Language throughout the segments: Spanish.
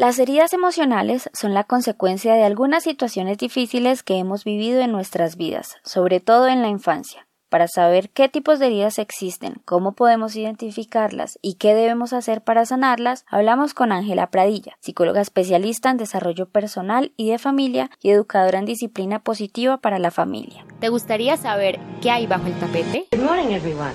Las heridas emocionales son la consecuencia de algunas situaciones difíciles que hemos vivido en nuestras vidas, sobre todo en la infancia. Para saber qué tipos de heridas existen, cómo podemos identificarlas y qué debemos hacer para sanarlas, hablamos con Ángela Pradilla, psicóloga especialista en desarrollo personal y de familia y educadora en disciplina positiva para la familia. ¿Te gustaría saber qué hay bajo el tapete? Good morning, everyone.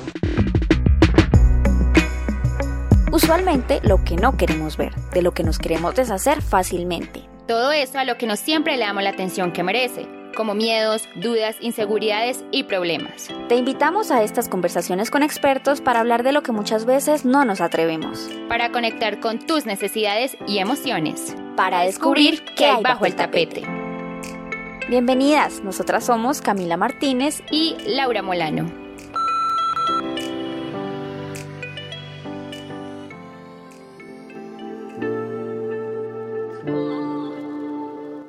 Usualmente lo que no queremos ver, de lo que nos queremos deshacer fácilmente. Todo eso a lo que no siempre le damos la atención que merece, como miedos, dudas, inseguridades y problemas. Te invitamos a estas conversaciones con expertos para hablar de lo que muchas veces no nos atrevemos. Para conectar con tus necesidades y emociones. Para descubrir qué hay bajo el tapete. Bienvenidas, nosotras somos Camila Martínez y Laura Molano.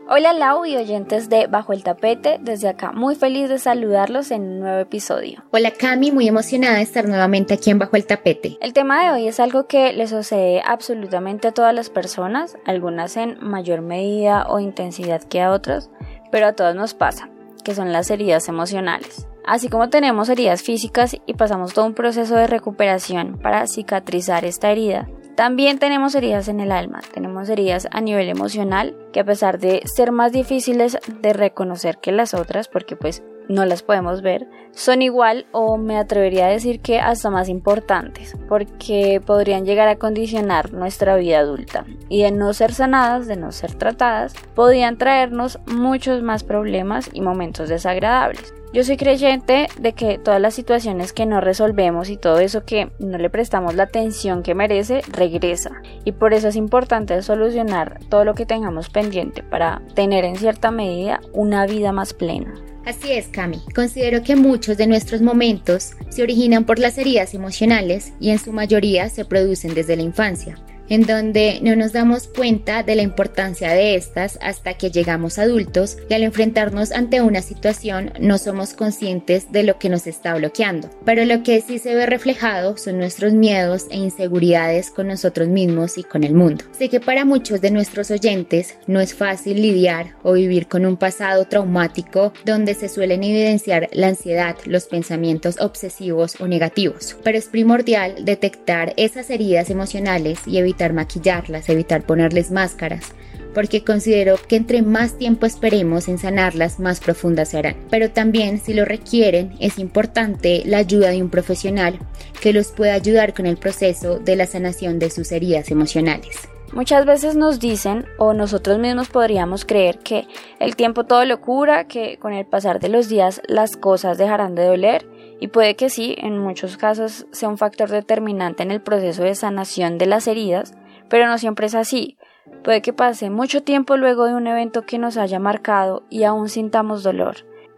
Hola Lau y oyentes de Bajo el Tapete, desde acá muy feliz de saludarlos en un nuevo episodio. Hola Cami, muy emocionada de estar nuevamente aquí en Bajo el Tapete. El tema de hoy es algo que le sucede absolutamente a todas las personas, algunas en mayor medida o intensidad que a otras, pero a todos nos pasa, que son las heridas emocionales. Así como tenemos heridas físicas y pasamos todo un proceso de recuperación para cicatrizar esta herida, también tenemos heridas en el alma, tenemos heridas a nivel emocional que a pesar de ser más difíciles de reconocer que las otras, porque pues no las podemos ver, son igual o me atrevería a decir que hasta más importantes, porque podrían llegar a condicionar nuestra vida adulta y de no ser sanadas, de no ser tratadas, podrían traernos muchos más problemas y momentos desagradables. Yo soy creyente de que todas las situaciones que no resolvemos y todo eso que no le prestamos la atención que merece regresa. Y por eso es importante solucionar todo lo que tengamos pendiente para tener en cierta medida una vida más plena. Así es, Cami. Considero que muchos de nuestros momentos se originan por las heridas emocionales y en su mayoría se producen desde la infancia en donde no nos damos cuenta de la importancia de estas hasta que llegamos adultos y al enfrentarnos ante una situación no somos conscientes de lo que nos está bloqueando. Pero lo que sí se ve reflejado son nuestros miedos e inseguridades con nosotros mismos y con el mundo. Sé que para muchos de nuestros oyentes no es fácil lidiar o vivir con un pasado traumático donde se suelen evidenciar la ansiedad, los pensamientos obsesivos o negativos, pero es primordial detectar esas heridas emocionales y evitar evitar maquillarlas, evitar ponerles máscaras, porque considero que entre más tiempo esperemos en sanarlas, más profundas se harán. Pero también, si lo requieren, es importante la ayuda de un profesional que los pueda ayudar con el proceso de la sanación de sus heridas emocionales. Muchas veces nos dicen o nosotros mismos podríamos creer que el tiempo todo lo cura, que con el pasar de los días las cosas dejarán de doler y puede que sí, en muchos casos sea un factor determinante en el proceso de sanación de las heridas, pero no siempre es así. Puede que pase mucho tiempo luego de un evento que nos haya marcado y aún sintamos dolor.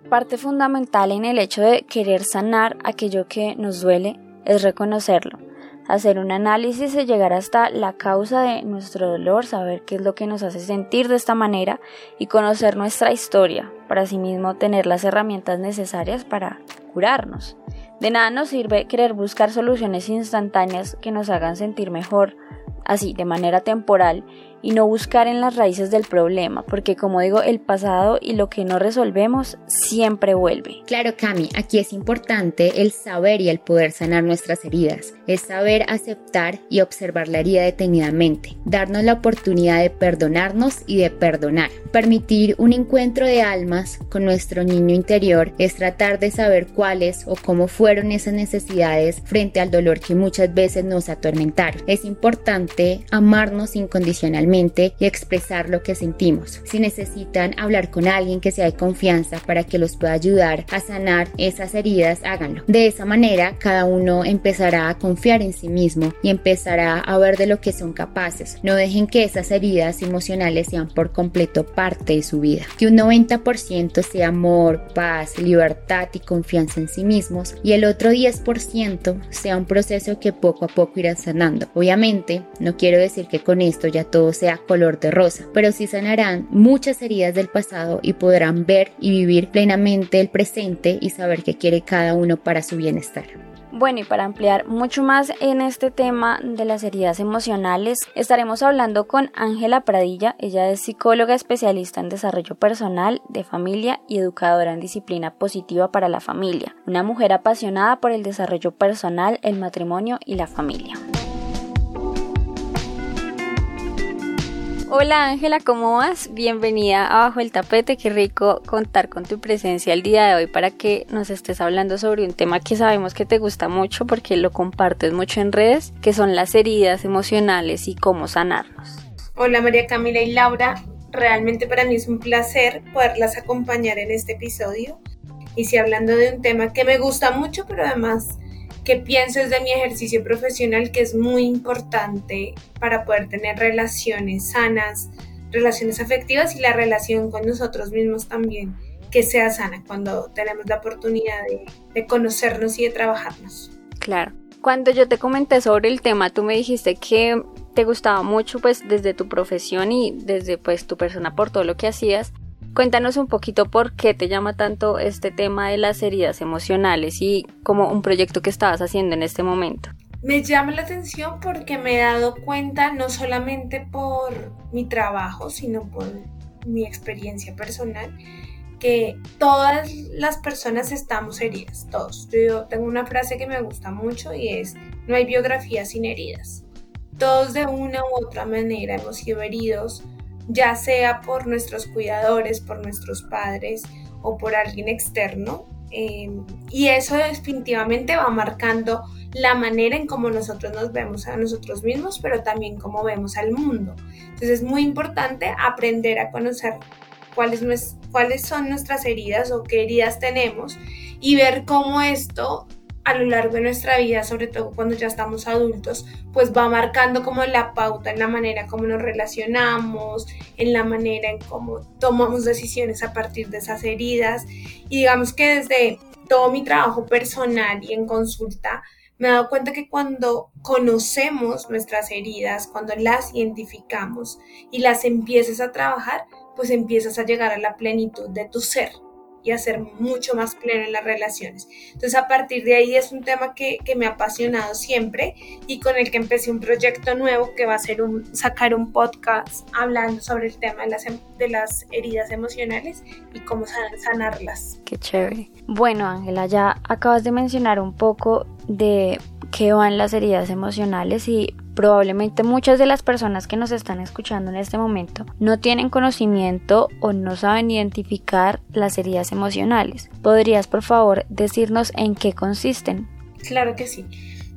Parte fundamental en el hecho de querer sanar aquello que nos duele es reconocerlo, hacer un análisis y llegar hasta la causa de nuestro dolor, saber qué es lo que nos hace sentir de esta manera y conocer nuestra historia, para asimismo tener las herramientas necesarias para curarnos. De nada nos sirve querer buscar soluciones instantáneas que nos hagan sentir mejor, así de manera temporal y no buscar en las raíces del problema, porque como digo, el pasado y lo que no resolvemos siempre vuelve. Claro, Cami, aquí es importante el saber y el poder sanar nuestras heridas, es saber aceptar y observar la herida detenidamente, darnos la oportunidad de perdonarnos y de perdonar. Permitir un encuentro de almas con nuestro niño interior es tratar de saber cuáles o cómo fueron esas necesidades frente al dolor que muchas veces nos atormentaron. Es importante amarnos incondicionalmente y expresar lo que sentimos. Si necesitan hablar con alguien que sea de confianza para que los pueda ayudar a sanar esas heridas, háganlo. De esa manera, cada uno empezará a confiar en sí mismo y empezará a ver de lo que son capaces. No dejen que esas heridas emocionales sean por completo parte de su vida. Que un 90% sea amor, paz, libertad y confianza en sí mismos y el otro 10% sea un proceso que poco a poco irá sanando. Obviamente, no quiero decir que con esto ya todos sea color de rosa, pero sí sanarán muchas heridas del pasado y podrán ver y vivir plenamente el presente y saber qué quiere cada uno para su bienestar. Bueno, y para ampliar mucho más en este tema de las heridas emocionales, estaremos hablando con Ángela Pradilla. Ella es psicóloga especialista en desarrollo personal, de familia y educadora en disciplina positiva para la familia. Una mujer apasionada por el desarrollo personal, el matrimonio y la familia. Hola Ángela, ¿cómo vas? Bienvenida a Bajo el Tapete, qué rico contar con tu presencia el día de hoy para que nos estés hablando sobre un tema que sabemos que te gusta mucho porque lo compartes mucho en redes, que son las heridas emocionales y cómo sanarnos. Hola María Camila y Laura, realmente para mí es un placer poderlas acompañar en este episodio y si hablando de un tema que me gusta mucho, pero además que pienso de mi ejercicio profesional que es muy importante para poder tener relaciones sanas, relaciones afectivas y la relación con nosotros mismos también que sea sana cuando tenemos la oportunidad de, de conocernos y de trabajarnos. Claro. Cuando yo te comenté sobre el tema, tú me dijiste que te gustaba mucho pues desde tu profesión y desde pues tu persona por todo lo que hacías, Cuéntanos un poquito por qué te llama tanto este tema de las heridas emocionales y como un proyecto que estabas haciendo en este momento. Me llama la atención porque me he dado cuenta no solamente por mi trabajo, sino por mi experiencia personal, que todas las personas estamos heridas, todos. Yo tengo una frase que me gusta mucho y es, no hay biografía sin heridas. Todos de una u otra manera hemos sido heridos ya sea por nuestros cuidadores, por nuestros padres o por alguien externo. Em, y eso definitivamente va marcando la manera en cómo nosotros nos vemos a nosotros mismos, pero también cómo vemos al mundo. Entonces es muy importante aprender a conocer cuáles, cuáles son nuestras heridas o qué heridas tenemos y ver cómo esto a lo largo de nuestra vida, sobre todo cuando ya estamos adultos, pues va marcando como la pauta en la manera como nos relacionamos, en la manera en cómo tomamos decisiones a partir de esas heridas. Y digamos que desde todo mi trabajo personal y en consulta, me he dado cuenta que cuando conocemos nuestras heridas, cuando las identificamos y las empiezas a trabajar, pues empiezas a llegar a la plenitud de tu ser, y a ser mucho más pleno en las relaciones. Entonces a partir de ahí es un tema que, que, me ha apasionado siempre y con el que empecé un proyecto nuevo que va a ser un, sacar un podcast hablando sobre el tema de las, em, de las heridas emocionales y cómo sanarlas. Qué chévere. Bueno Ángela, ya acabas de mencionar un poco de qué van las heridas emocionales y probablemente muchas de las personas que nos están escuchando en este momento no tienen conocimiento o no saben identificar las heridas emocionales. ¿Podrías por favor decirnos en qué consisten? Claro que sí.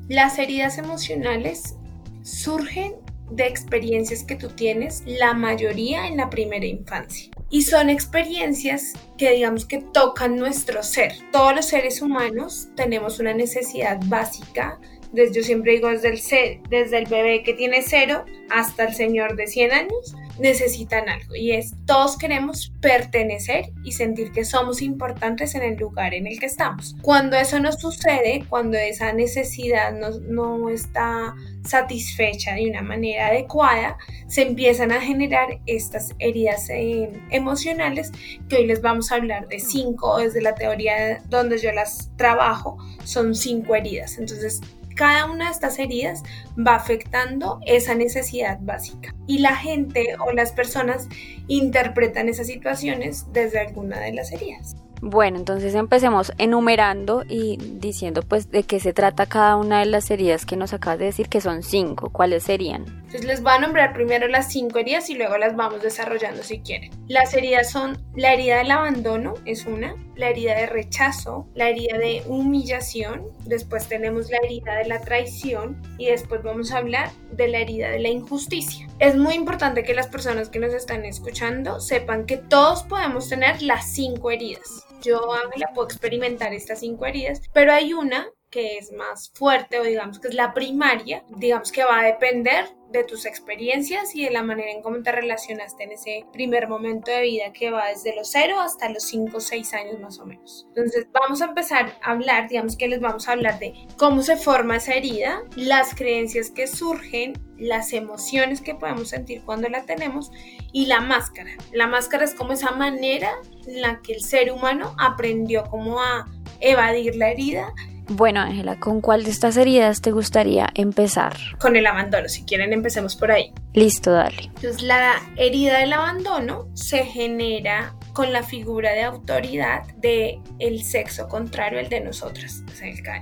Las heridas emocionales surgen de experiencias que tú tienes, la mayoría en la primera infancia. Y son experiencias que digamos que tocan nuestro ser. Todos los seres humanos tenemos una necesidad básica desde, yo siempre digo desde el, desde el bebé que tiene cero hasta el señor de 100 años, necesitan algo y es todos queremos pertenecer y sentir que somos importantes en el lugar en el que estamos. Cuando eso no sucede, cuando esa necesidad no, no está satisfecha de una manera adecuada, se empiezan a generar estas heridas eh, emocionales que hoy les vamos a hablar de cinco, desde la teoría donde yo las trabajo, son cinco heridas. Entonces, cada una de estas heridas va afectando esa necesidad básica. Y la gente o las personas interpretan esas situaciones desde alguna de las heridas. Bueno, entonces empecemos enumerando y diciendo pues de qué se trata cada una de las heridas que nos acabas de decir que son cinco. ¿Cuáles serían? Entonces les voy a nombrar primero las cinco heridas y luego las vamos desarrollando si quieren. Las heridas son la herida del abandono, es una, la herida de rechazo, la herida de humillación, después tenemos la herida de la traición y después vamos a hablar de la herida de la injusticia. Es muy importante que las personas que nos están escuchando sepan que todos podemos tener las cinco heridas yo, Ángela, puedo experimentar estas cinco heridas, pero hay una que es más fuerte o digamos que es la primaria, digamos que va a depender de tus experiencias y de la manera en cómo te relacionaste en ese primer momento de vida que va desde los 0 hasta los 5 o 6 años más o menos. Entonces vamos a empezar a hablar, digamos que les vamos a hablar de cómo se forma esa herida, las creencias que surgen, las emociones que podemos sentir cuando la tenemos y la máscara. La máscara es como esa manera en la que el ser humano aprendió cómo a evadir la herida Bueno, Ángela, ¿con cuál de estas heridas te gustaría empezar? Con el abandono, si quieren empecemos por ahí. Listo, dale. Entonces, la herida del abandono se genera con la figura de autoridad de el sexo contrario al de nosotras,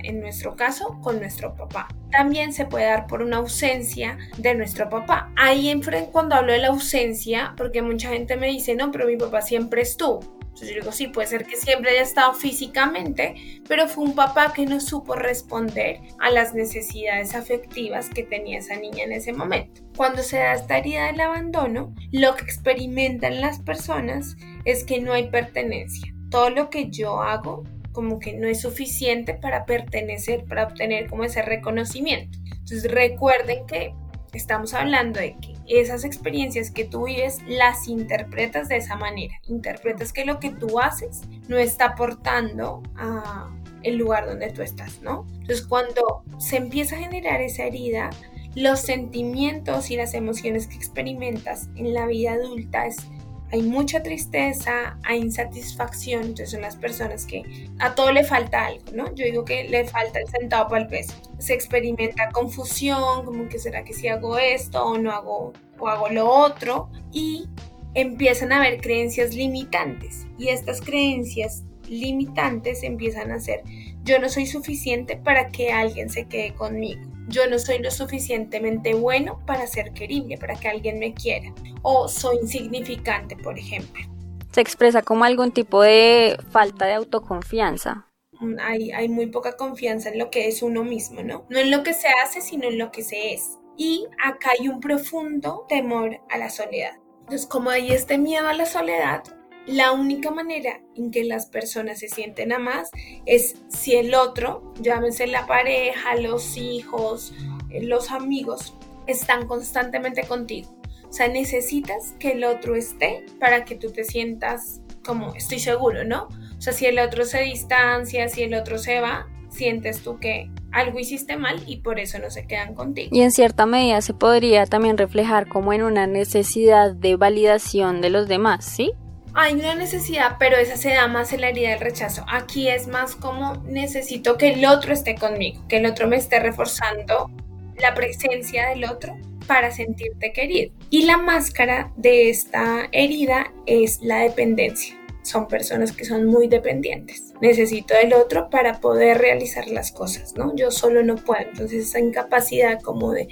en nuestro caso con nuestro papá. También se puede dar por una ausencia de nuestro papá. Ahí en cuando hablo de la ausencia, porque mucha gente me dice, no, pero mi papá siempre estuvo yo digo, sí, puede ser que siempre haya estado físicamente, pero fue un papá que no supo responder a las necesidades afectivas que tenía esa niña en ese momento. Cuando se da esta herida del abandono, lo que experimentan las personas es que no hay pertenencia. Todo lo que yo hago como que no es suficiente para pertenecer, para obtener como ese reconocimiento. Entonces recuerden que estamos hablando de que esas experiencias que tú vives las interpretas de esa manera. Interpretas que lo que tú haces no está aportando a el lugar donde tú estás, ¿no? Entonces cuando se empieza a generar esa herida, los sentimientos y las emociones que experimentas en la vida adulta es hay mucha tristeza, hay insatisfacción, entonces son las personas que a todo le falta algo, ¿no? Yo digo que le falta el centavo para el peso. Se experimenta confusión, como que será que si hago esto o no hago o hago lo otro y empiezan a haber creencias limitantes y estas creencias limitantes empiezan a ser yo no soy suficiente para que alguien se quede conmigo yo no soy lo suficientemente bueno para ser querible, para que alguien me quiera. O soy insignificante, por ejemplo. Se expresa como algún tipo de falta de autoconfianza. Mm, hay, hay muy poca confianza en lo que es uno mismo, ¿no? No en lo que se hace, sino en lo que se es. Y acá hay un profundo temor a la soledad. Entonces, como hay este miedo a la soledad, la única manera en que las personas se sienten amadas es si el otro, llámese la pareja, los hijos, eh, los amigos, están constantemente contigo. O sea, necesitas que el otro esté para que tú te sientas como estoy seguro, ¿no? O sea, si el otro se distancia, si el otro se va, sientes tú que algo hiciste mal y por eso no se quedan contigo. Y en cierta medida se podría también reflejar como en una necesidad de validación de los demás, ¿sí? Hay una necesidad, pero esa se da más en la herida del rechazo. Aquí es más como necesito que el otro esté conmigo, que el otro me esté reforzando la presencia del otro para sentirte querido. Y la máscara de esta herida es la dependencia. Son personas que son muy dependientes. Necesito del otro para poder realizar las cosas, ¿no? Yo solo no puedo. Entonces esa incapacidad como de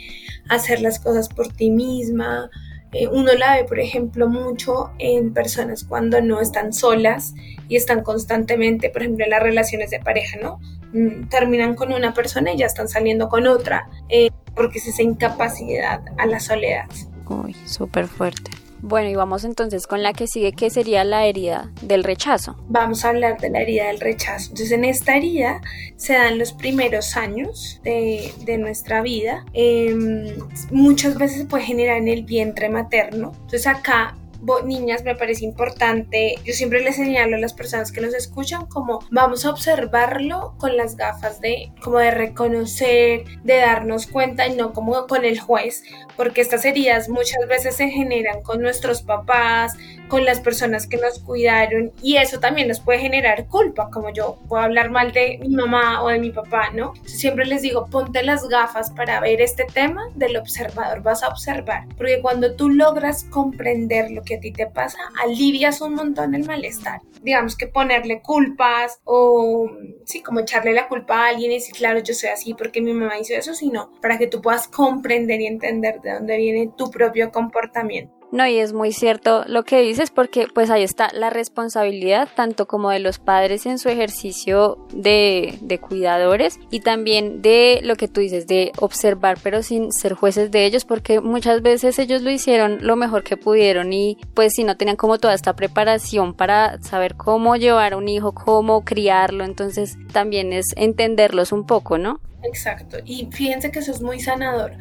hacer las cosas por ti misma, eh, uno la ve, por ejemplo, mucho en personas cuando no están solas y están constantemente, por ejemplo, en las relaciones de pareja, ¿no? Mm, terminan con una persona y ya están saliendo con otra, eh, porque es esa incapacidad a la soledad. Uy, súper fuerte. Bueno, y vamos entonces con la que sigue, que sería la herida del rechazo. Vamos a hablar de la herida del rechazo. Entonces, en esta herida se dan los primeros años de, nuestra vida. Em, muchas veces puede generar en el vientre materno. Entonces, acá niñas, me parece importante, yo siempre les señalo a las personas que nos escuchan como vamos a observarlo con las gafas de como de reconocer, de darnos cuenta y no como con el juez, porque estas heridas muchas veces se generan con nuestros papás, con las personas que nos cuidaron y eso también nos puede generar culpa, como yo puedo hablar mal de mi mamá o de mi papá, ¿no? Siempre les digo, ponte las gafas para ver este tema del observador, vas a observar, porque cuando tú logras comprender lo que a ti te pasa, alivias un montón el malestar. Digamos que ponerle culpas o, sí, como echarle la culpa a alguien y decir, claro, yo soy así porque mi mamá hizo eso, sino para que tú puedas comprender y entender de dónde viene tu propio comportamiento. No, y es muy cierto lo que dices porque pues ahí está la responsabilidad tanto como de los padres en su ejercicio de, de, cuidadores y también de lo que tú dices, de observar pero sin ser jueces de ellos porque muchas veces ellos lo hicieron lo mejor que pudieron y pues si no tenían como toda esta preparación para saber cómo llevar a un hijo, cómo criarlo, entonces también es entenderlos un poco, ¿no? Exacto, y fíjense que eso es muy sanador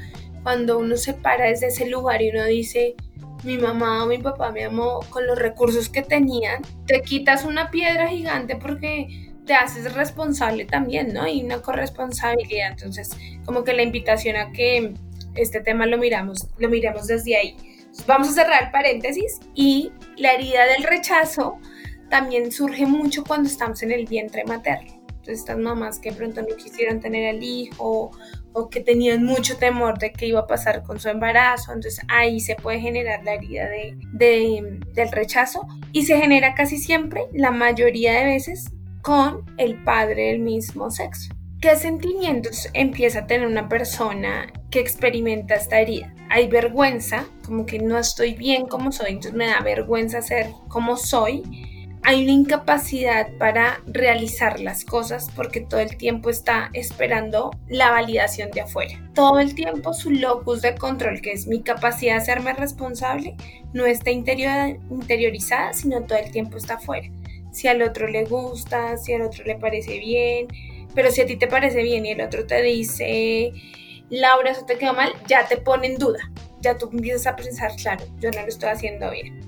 cuando uno se para desde ese lugar y uno dice, mi mamá o mi papá me amó con los recursos que tenían, te quitas una piedra gigante porque te haces responsable también, ¿no? Y una corresponsabilidad. Entonces, como que la invitación a que este tema lo miramos, lo miremos desde ahí. vamos a cerrar paréntesis y la herida del rechazo también surge mucho cuando estamos en el vientre materno. Entonces estas mamás que pronto no quisieron tener al hijo o que tenían mucho temor de qué iba a pasar con su embarazo, entonces ahí se puede generar la herida de, del rechazo y se genera casi siempre, la mayoría de veces, con el padre del mismo sexo. ¿Qué sentimientos empieza a tener una persona que experimenta esta herida? Hay vergüenza, como que no estoy bien como soy, entonces me da vergüenza ser como soy. Hay una incapacidad para realizar las cosas porque todo el tiempo está esperando la validación de afuera. Todo el tiempo su locus de control, que es mi capacidad de hacerme responsable, no está interiorizada, sino todo el tiempo está afuera. Si al otro le gusta, si al otro le parece bien, pero si a ti te parece bien y el otro te dice, Laura, eso te quedó mal, ya te pone en duda. Ya tú empiezas a pensar, claro, yo no lo estoy haciendo bien.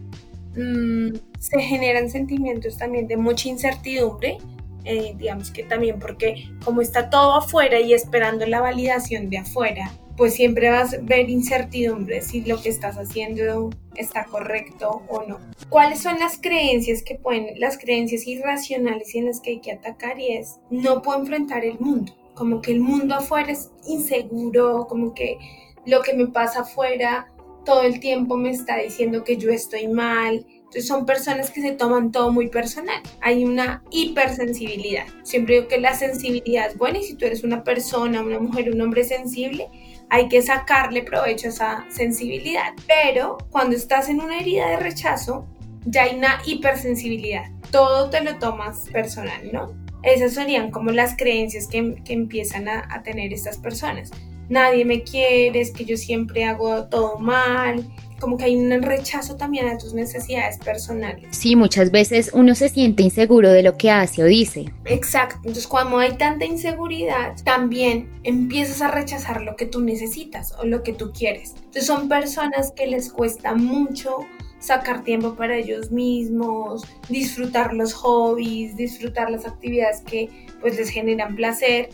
Mm, se generan sentimientos también de mucha incertidumbre, eh, digamos que también porque como está todo afuera y esperando la validación de afuera, pues siempre vas a ver incertidumbre si lo que estás haciendo está correcto o no. ¿Cuáles son las creencias que pueden, las creencias irracionales en las que hay que atacar? Y es, no puedo enfrentar el mundo, como que el mundo afuera es inseguro, como que lo que me pasa afuera todo el tiempo me está diciendo que yo estoy mal, entonces son personas que se toman todo muy personal. Hay una hipersensibilidad. Siempre digo que la sensibilidad es buena y si tú eres una persona, una mujer, un hombre sensible, hay que sacarle provecho a esa sensibilidad. Pero cuando estás en una herida de rechazo, ya hay una hipersensibilidad. Todo te lo tomas personal, ¿no? Esas serían como las creencias que, empiezan a, a tener estas personas. Nadie me quiere, es que yo siempre hago todo mal, como que hay un rechazo también a tus necesidades personales. Sí, muchas veces uno se siente inseguro de lo que hace o dice. Exacto, entonces cuando hay tanta inseguridad, también empiezas a rechazar lo que tú necesitas o lo que tú quieres. Entonces son personas que les cuesta mucho sacar tiempo para ellos mismos, disfrutar los hobbies, disfrutar las actividades que pues les generan placer,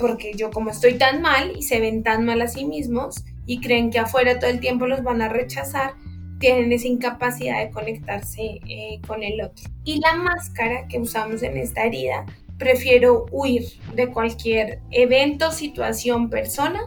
porque yo como estoy tan mal y se ven tan mal a sí mismos, y creen que afuera todo el tiempo los van a rechazar, tienen esa incapacidad de conectarse eh, con el otro. Y la máscara que usamos en esta herida, prefiero huir de cualquier evento, situación, persona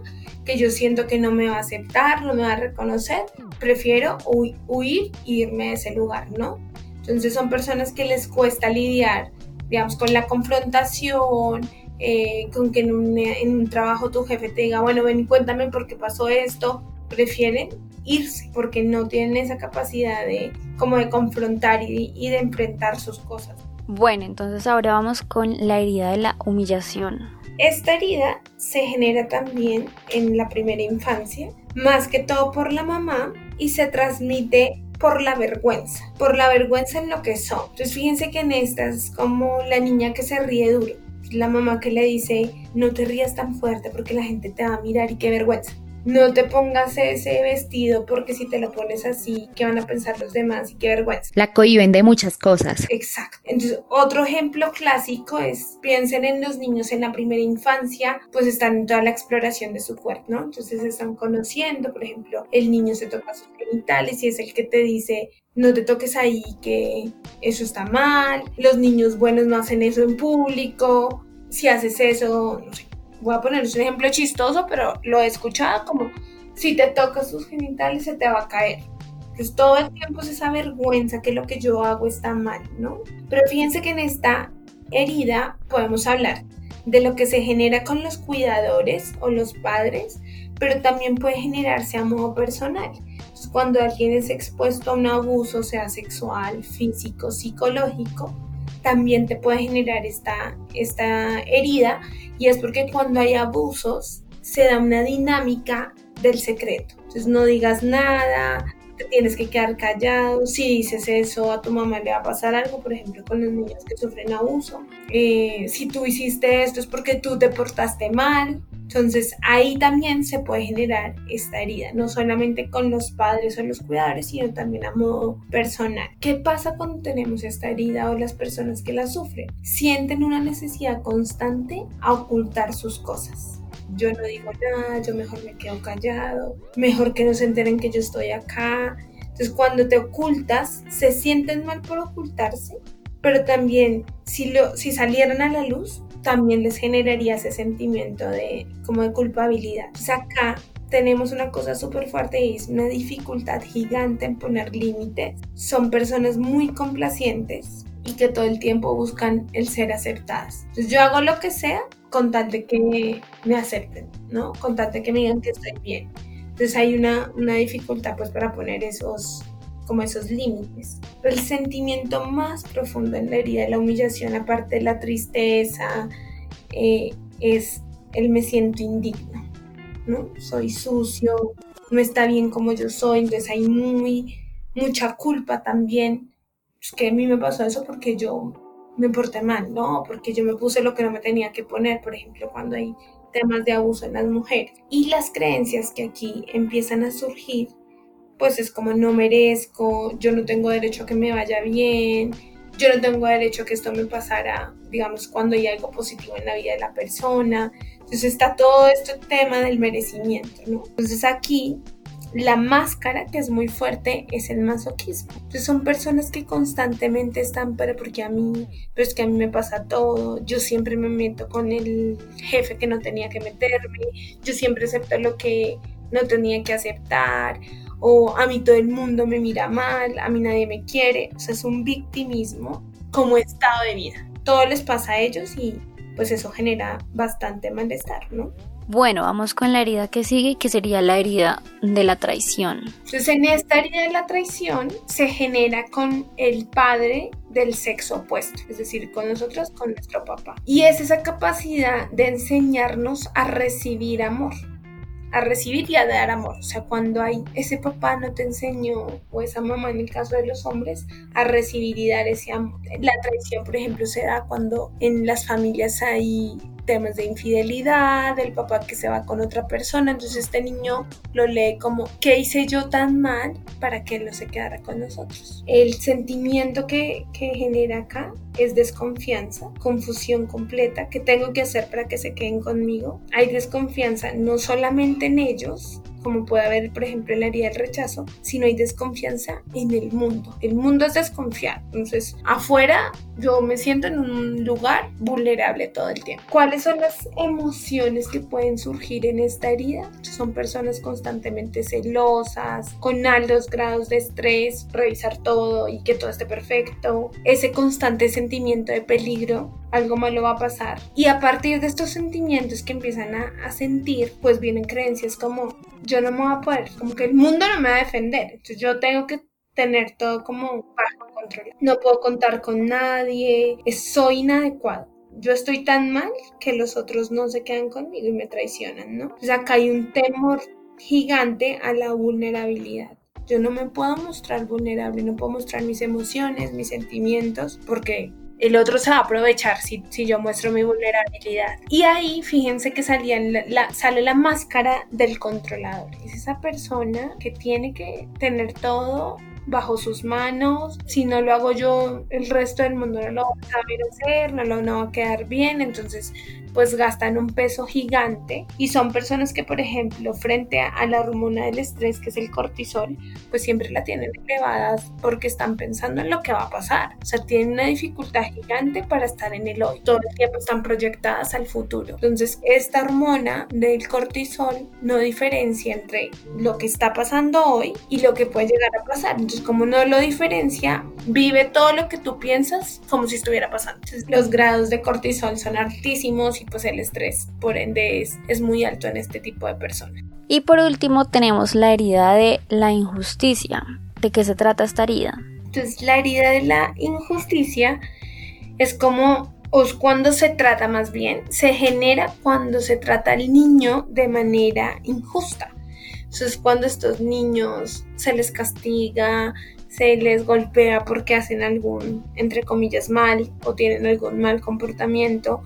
que yo siento que no me va a aceptar, no me va a reconocer, prefiero huir e irme de ese lugar, ¿no? Entonces son personas que les cuesta lidiar, digamos, con la confrontación, eh, con que en un, trabajo tu jefe te diga, bueno, ven y cuéntame por qué pasó esto, prefieren irse porque no tienen esa capacidad de como de confrontar y, y de enfrentar sus cosas. Bueno, entonces ahora vamos con la herida de la humillación. Esta herida se genera también en la primera infancia, más que todo por la mamá y se transmite por la vergüenza, por la vergüenza en lo que son. Entonces fíjense que en esta es como la niña que se ríe duro la mamá que le dice, no te rías tan fuerte porque la gente te va a mirar y qué vergüenza. No te pongas ese vestido porque si te lo pones así, ¿qué van a pensar los demás? Y qué vergüenza. La cohiben de muchas cosas. Exacto. Entonces, otro ejemplo clásico es, piensen en los niños en la primera infancia, pues están en toda la exploración de su cuerpo, ¿no? Entonces se están conociendo, por ejemplo, el niño se toca sus genitales y es el que te dice, no te toques ahí, que eso está mal, los niños buenos no hacen eso en público, si haces eso, no sé, voy a poner un ejemplo chistoso, pero lo he escuchado como si te tocas sus genitales se te va a caer. Entonces todo el tiempo es esa vergüenza que lo que yo hago está mal, ¿no? Pero fíjense que en esta herida podemos hablar de lo que se genera con los cuidadores o los padres, pero también puede generarse a modo personal. Entonces, cuando alguien es expuesto a un abuso, sea sexual, físico, psicológico, también te puede generar esta, esta herida y es porque cuando hay abusos se da una dinámica del secreto. Entonces no digas nada, te tienes que quedar callado. Si dices eso a tu mamá le va a pasar algo, por ejemplo, con los niños que sufren abuso. Eh, si tú hiciste esto es porque tú te portaste mal. Entonces ahí también se puede generar esta herida, no solamente con los padres o los cuidadores, sino también a modo personal. ¿Qué pasa cuando tenemos esta herida o las personas que la sufren? Sienten una necesidad constante a ocultar sus cosas. Yo no digo nada, yo mejor me quedo callado, mejor que no se enteren que yo estoy acá. Entonces cuando te ocultas, se sienten mal por ocultarse, pero también si, lo, si salieran a la luz, también les generaría ese sentimiento de como de culpabilidad. Entonces acá tenemos una cosa súper fuerte es una dificultad gigante en poner límites. Son personas muy complacientes y que todo el tiempo buscan el ser aceptadas. Entonces yo hago lo que sea con tal de que me acepten, ¿no? Con que me digan que estoy bien. Entonces hay una, una dificultad pues para poner esos, como esos límites. el sentimiento más profundo en la herida de la humillación, aparte de la tristeza, eh, es el me siento indigno, ¿no? Soy sucio, no está bien como yo soy, entonces hay muy, mucha culpa también. Es que a mí me pasó eso porque yo me porté mal, ¿no? Porque yo me puse lo que no me tenía que poner, por ejemplo, cuando hay temas de abuso en las mujeres. Y las creencias que aquí empiezan a surgir pues es como no merezco, yo no tengo derecho a que me vaya bien, yo no tengo derecho a que esto me pasara, digamos, cuando hay algo positivo en la vida de la persona. Entonces está todo este tema del merecimiento, ¿no? Entonces aquí la máscara que es muy fuerte es el masoquismo. Entonces son personas que constantemente están, pero porque a mí, pero es que a mí me pasa todo, yo siempre me meto con el jefe que no tenía que meterme, yo siempre acepto lo que no tenía que aceptar, o a mí todo el mundo me mira mal, a mí nadie me quiere, o sea, es un victimismo como estado de vida. Todo les pasa a ellos y pues eso genera bastante malestar, ¿no? Bueno, vamos con la herida que sigue, que sería la herida de la traición. Entonces, en esta herida de la traición se genera con el padre del sexo opuesto, es decir, con nosotros, con nuestro papá. Y es esa capacidad de enseñarnos a recibir amor a recibir y a dar amor. O sea, cuando hay ese papá no te enseñó, o esa mamá en el caso de los hombres, a recibir y dar ese amor. La traición, por ejemplo, se da cuando en las familias hay temas de infidelidad, del papá que se va con otra persona, entonces este niño lo lee como, ¿qué hice yo tan mal para que él no se quedara con nosotros? El sentimiento que, que genera acá es desconfianza, confusión completa, ¿qué tengo que hacer para que se queden conmigo? Hay desconfianza no solamente en ellos, como puede haber, por ejemplo, en la herida del rechazo, sino hay desconfianza en el mundo. El mundo es desconfiado. Entonces, afuera yo me siento en un lugar vulnerable todo el tiempo. ¿Cuáles son las emociones que pueden surgir en esta herida? Son personas constantemente celosas, con altos grados de estrés, revisar todo y que todo esté perfecto, ese constante sentimiento de peligro, algo malo va a pasar. Y a partir de estos sentimientos que empiezan a, sentir, pues vienen creencias como yo no me voy a poder, como que el mundo no me va a defender, entonces yo tengo que tener todo como bajo control. No puedo contar con nadie, soy inadecuado. Yo estoy tan mal que los otros no se quedan conmigo y me traicionan, ¿no? Entonces acá hay un temor gigante a la vulnerabilidad. Yo no me puedo mostrar vulnerable, no puedo mostrar mis emociones, mis sentimientos, porque el otro se va a aprovechar si, si yo muestro mi vulnerabilidad. Y ahí fíjense que salía la, sale la máscara del controlador. Es esa persona que tiene que tener todo bajo sus manos. Si no lo hago yo, el resto del mundo no lo va a saber hacer, no, lo, no va a quedar bien. Entonces pues gastan un peso gigante y son personas que, por ejemplo, frente a, la hormona del estrés, que es el cortisol, pues siempre la tienen elevadas porque están pensando en lo que va a pasar. O sea, tienen una dificultad gigante para estar en el hoy. Todo el tiempo están proyectadas al futuro. Entonces, esta hormona del cortisol no diferencia entre lo que está pasando hoy y lo que puede llegar a pasar. Entonces, como no lo diferencia, vive todo lo que tú piensas como si estuviera pasando. Entonces, los grados de cortisol son altísimos pues el estrés por ende es, muy alto en este tipo de personas. Y por último tenemos la herida de la injusticia. ¿De qué se trata esta herida? Entonces la herida de la injusticia es como o cuando se trata más bien, se genera cuando se trata al niño de manera injusta. Entonces cuando estos niños se les castiga, se les golpea porque hacen algún, entre comillas, mal o tienen algún mal comportamiento,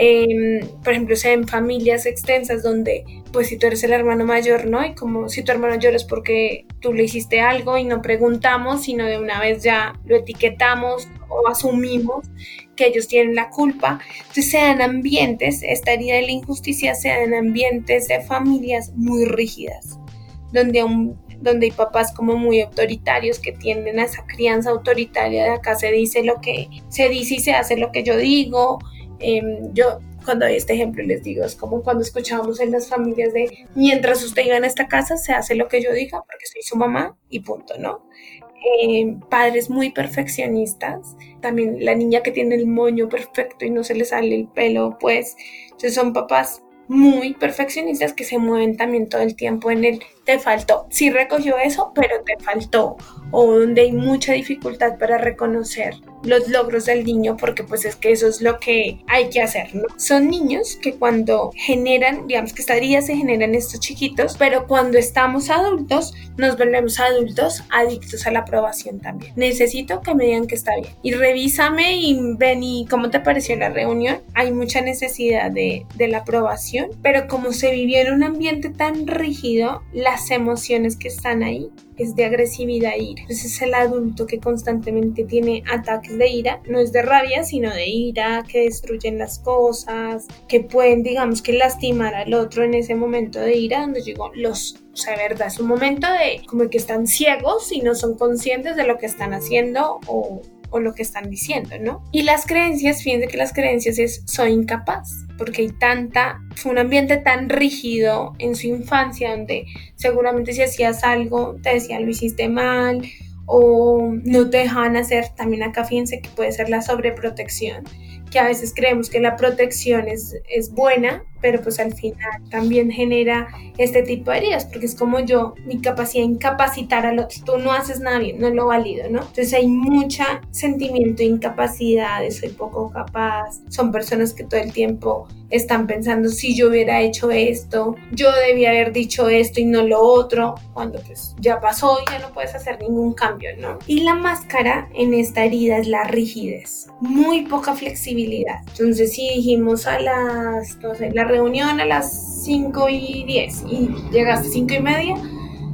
Em, por ejemplo, sea en familias extensas donde, pues si tú eres el hermano mayor, ¿no? Y como si tu hermano mayor es porque tú le hiciste algo y no preguntamos, sino de una vez ya lo etiquetamos o asumimos que ellos tienen la culpa. Entonces se dan ambientes, esta herida de la injusticia se dan ambientes de familias muy rígidas, donde un donde hay papás como muy autoritarios que tienden a esa crianza autoritaria de acá se dice lo que se dice y se hace lo que yo digo. Em, yo cuando hay este ejemplo les digo, es como cuando escuchábamos en las familias de mientras usted iba en esta casa se hace lo que yo diga porque soy su mamá y punto, ¿no? Eh, padres muy perfeccionistas, también la niña que tiene el moño perfecto y no se le sale el pelo, pues, son papás muy perfeccionistas que se mueven también todo el tiempo en el te faltó, sí recogió eso, pero te faltó, o donde hay mucha dificultad para reconocer los logros del niño porque pues es que eso es lo que hay que hacer, ¿no? Son niños que cuando generan, digamos que esta herida se generan estos chiquitos, pero cuando estamos adultos nos volvemos adultos adictos a la aprobación también. Necesito que me digan que está bien y revísame y ven y cómo te pareció la reunión. Hay mucha necesidad de, de la aprobación, pero como se vivió en un ambiente tan rígido, las emociones que están ahí es de agresividad e ira. Entonces es el adulto que constantemente tiene ataques de ira, no es de rabia, sino de ira, que destruyen las cosas, que pueden, digamos, que lastimar al otro en ese momento de ira, donde llegó los o sea, verdad, es un momento de como que están ciegos y no son conscientes de lo que están haciendo o, o lo que están diciendo, ¿no? Y las creencias, fíjense que las creencias es soy incapaz, porque hay tanta, fue un ambiente tan rígido en su infancia donde seguramente si hacías algo te decían lo hiciste mal o no te dejaban hacer, también acá fíjense que puede ser la sobreprotección, que a veces creemos que la protección es, es buena, pero pues al final también genera este tipo de heridas, porque es como yo, mi capacidad de incapacitar al otro, tú no haces nada bien, no lo valido, ¿no? Entonces hay mucha sentimiento de incapacidad, de soy poco capaz, son personas que todo el tiempo están pensando si yo hubiera hecho esto, yo debía haber dicho esto y no lo otro, cuando pues ya pasó y ya no puedes hacer ningún cambio, ¿no? Y la máscara en esta herida es la rigidez, muy poca flexibilidad. Entonces si dijimos a las, no sé, la reunión a las 5 y 10 y llegaste 5 y media,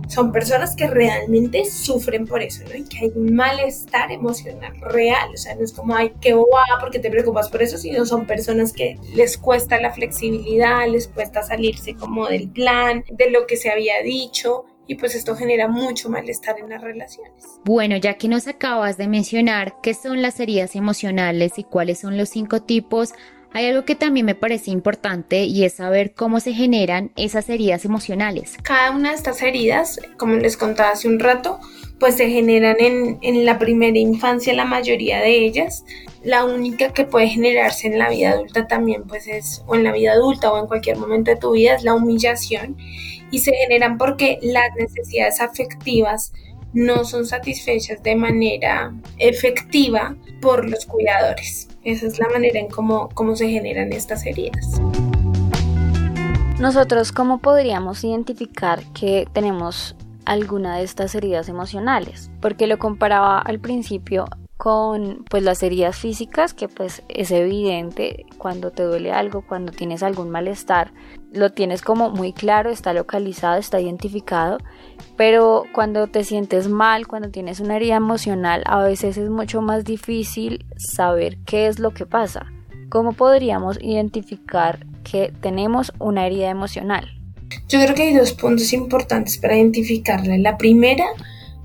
son personas que realmente sufren por eso, ¿no? Y que hay un malestar emocional real, o sea, no es como, ay, qué bobada porque te preocupas por eso, sino son personas que les cuesta la flexibilidad, les cuesta salirse como del plan, de lo que se había dicho, y pues esto genera mucho malestar en las relaciones. Bueno, ya que nos acabas de mencionar qué son las heridas emocionales y cuáles son los cinco tipos, hay algo que también me parece importante y es saber cómo se generan esas heridas emocionales. Cada una de estas heridas, como les contaba hace un rato, pues se generan en, en la primera infancia la mayoría de ellas. La única que puede generarse en la vida adulta también pues es, o en la vida adulta o en cualquier momento de tu vida, es la humillación. Y se generan porque las necesidades afectivas no son satisfechas de manera efectiva por los cuidadores. Esa es la manera en cómo, cómo se generan estas heridas. Nosotros, ¿cómo podríamos identificar que tenemos alguna de estas heridas emocionales? Porque lo comparaba al principio con pues las heridas físicas que pues es evidente cuando te duele algo, cuando tienes algún malestar, lo tienes como muy claro, está localizado, está identificado, pero cuando te sientes mal, cuando tienes una herida emocional, a veces es mucho más difícil saber qué es lo que pasa. ¿Cómo podríamos identificar que tenemos una herida emocional? Yo creo que hay dos puntos importantes para identificarla. La primera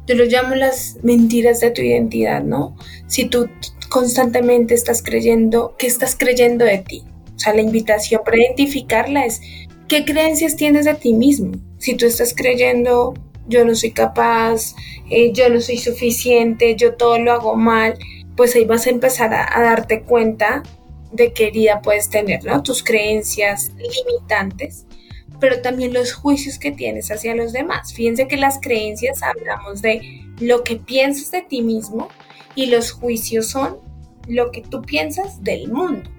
yo lo llamo las mentiras de tu identidad, ¿no? Si tú constantemente estás creyendo, ¿qué estás creyendo de ti? O sea, la invitación para identificarla es, ¿qué creencias tienes de ti mismo? Si tú estás creyendo, yo no soy capaz, eh, yo no soy suficiente, yo todo lo hago mal, pues ahí vas a empezar a, a darte cuenta de qué herida puedes tener, ¿no? Tus creencias limitantes pero también los juicios que tienes hacia los demás. Fíjense que las creencias hablamos de lo que piensas de ti mismo y los juicios son lo que tú piensas del mundo.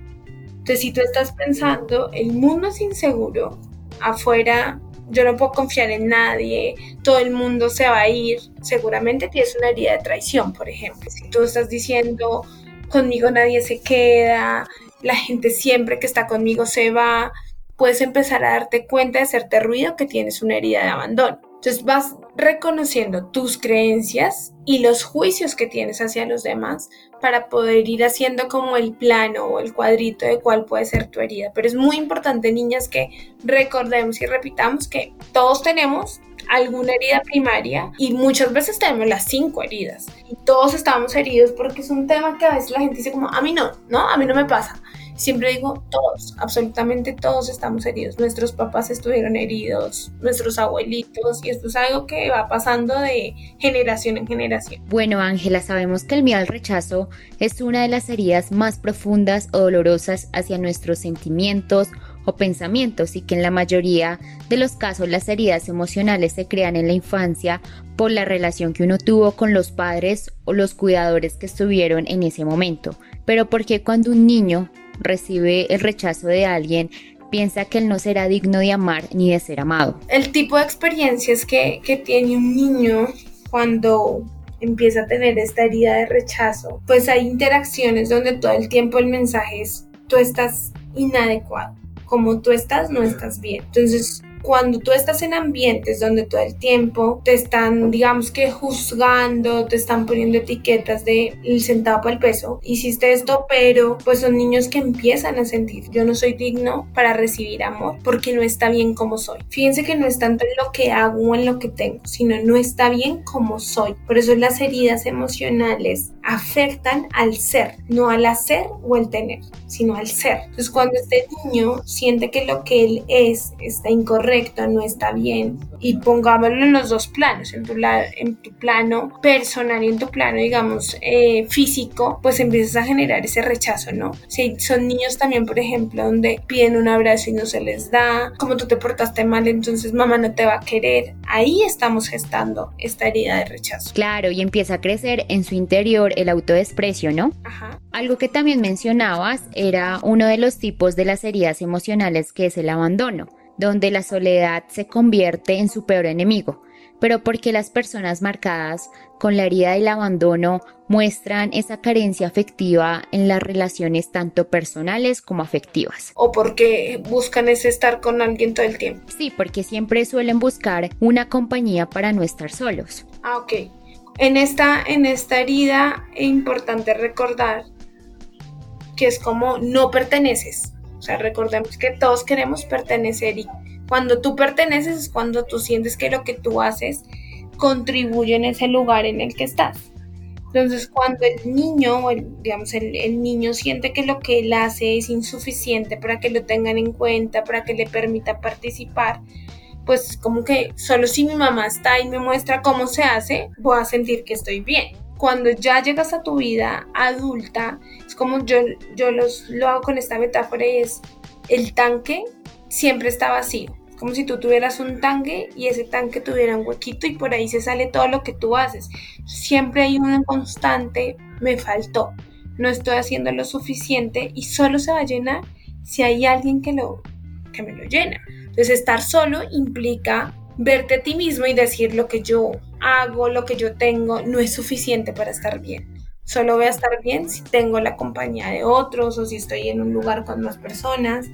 Entonces, si tú estás pensando, el mundo es inseguro, afuera yo no puedo confiar en nadie, todo el mundo se va a ir, seguramente tienes una herida de traición, por ejemplo. Si tú estás diciendo, conmigo nadie se queda, la gente siempre que está conmigo se va, puedes empezar a darte cuenta de hacerte ruido que tienes una herida de abandono. Entonces vas reconociendo tus creencias y los juicios que tienes hacia los demás para poder ir haciendo como el plano o el cuadrito de cuál puede ser tu herida. Pero es muy importante, niñas, que recordemos y repitamos que todos tenemos alguna herida primaria y muchas veces tenemos las cinco heridas y todos estamos heridos porque es un tema que a veces la gente dice como a mí no, no, a mí no me pasa. Siempre digo, todos, absolutamente todos estamos heridos. Nuestros papás estuvieron heridos, nuestros abuelitos, y esto es algo que va pasando de generación en generación. Bueno, Ángela, sabemos que el miedo al rechazo es una de las heridas más profundas o dolorosas hacia nuestros sentimientos o pensamientos y que en la mayoría de los casos las heridas emocionales se crean en la infancia por la relación que uno tuvo con los padres o los cuidadores que estuvieron en ese momento. Pero porque cuando un niño recibe el rechazo de alguien, piensa que él no será digno de amar ni de ser amado. El tipo de experiencias que, que tiene un niño cuando empieza a tener esta herida de rechazo, pues hay interacciones donde todo el tiempo el mensaje es tú estás inadecuado, como tú estás no estás bien. Entonces cuando tú estás en ambientes donde todo el tiempo te están, digamos que juzgando, te están poniendo etiquetas de el centavo para el peso, hiciste esto, pero pues son niños que empiezan a sentir, yo no soy digno para recibir amor porque no está bien como soy. Fíjense que no es tanto en lo que hago o en lo que tengo, sino no está bien como soy. Por eso las heridas emocionales afectan al ser, no al hacer o el tener, sino al ser. Entonces cuando este niño siente que lo que él es está incorrecto, no está bien. Y pongámoslo en los dos planos, en tu, en tu plano personal y en tu plano, digamos, eh, físico, pues empiezas a generar ese rechazo, ¿no? Si son niños también, por ejemplo, donde piden un abrazo y no se les da, como tú te portaste mal, entonces mamá no te va a querer. Ahí estamos gestando esta herida de rechazo. Claro, y empieza a crecer en su interior el autodesprecio, ¿no? Ajá. Algo que también mencionabas era uno de los tipos de las heridas emocionales que es el abandono donde la soledad se convierte en su peor enemigo, pero porque las personas marcadas con la herida del abandono muestran esa carencia afectiva en las relaciones tanto personales como afectivas. O porque buscan ese estar con alguien todo el tiempo. Sí, porque siempre suelen buscar una compañía para no estar solos. Ah, ok. En esta, en esta herida es importante recordar que es como no perteneces. O sea, recordemos que todos queremos pertenecer y cuando tú perteneces es cuando tú sientes que lo que tú haces contribuye en ese lugar en el que estás. Entonces, cuando el niño, digamos, el, el, niño siente que lo que él hace es insuficiente para que lo tengan en cuenta, para que le permita participar, pues como que solo si mi mamá está y me muestra cómo se hace, voy a sentir que estoy bien cuando ya llegas a tu vida adulta, es como yo, yo los, lo hago con esta metáfora y es el tanque siempre está vacío. Como si tú tuvieras un tanque y ese tanque tuviera un huequito y por ahí se sale todo lo que tú haces. Siempre hay una constante, me faltó, no estoy haciendo lo suficiente y solo se va a llenar si hay alguien que, lo, que me lo llena. Entonces estar solo implica verte a ti mismo y decir lo que yo hago, lo que yo tengo, no es suficiente para estar bien. Solo voy a estar bien si tengo la compañía de otros o si estoy en un lugar con más personas.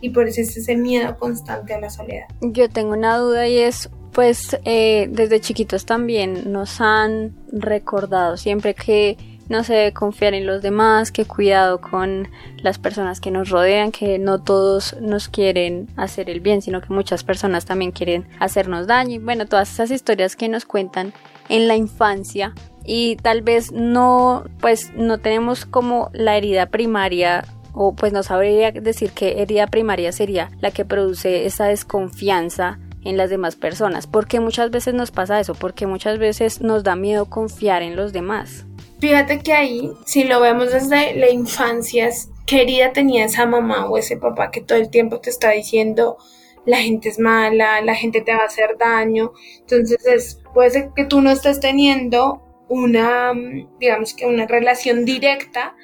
Y por eso es ese miedo constante a la soledad. Yo tengo una duda y es, pues eh, desde chiquitos también nos han recordado siempre que no debe confiar en los demás, que cuidado con las personas que nos rodean, que no todos nos quieren hacer el bien, sino que muchas personas también quieren hacernos daño. Y bueno, todas esas historias que nos cuentan en la infancia y tal vez no, pues no tenemos como la herida primaria o pues no sabría decir qué herida primaria sería la que produce esa desconfianza en las demás personas. Porque muchas veces nos pasa eso, porque muchas veces nos da miedo confiar en los demás. Fíjate que ahí, si lo vemos desde la infancia, qué herida tenía esa mamá o ese papá que todo el tiempo te está diciendo la gente es mala, la gente te va a hacer daño. Entonces, puede ser que tú no estés teniendo una, digamos que una relación directa,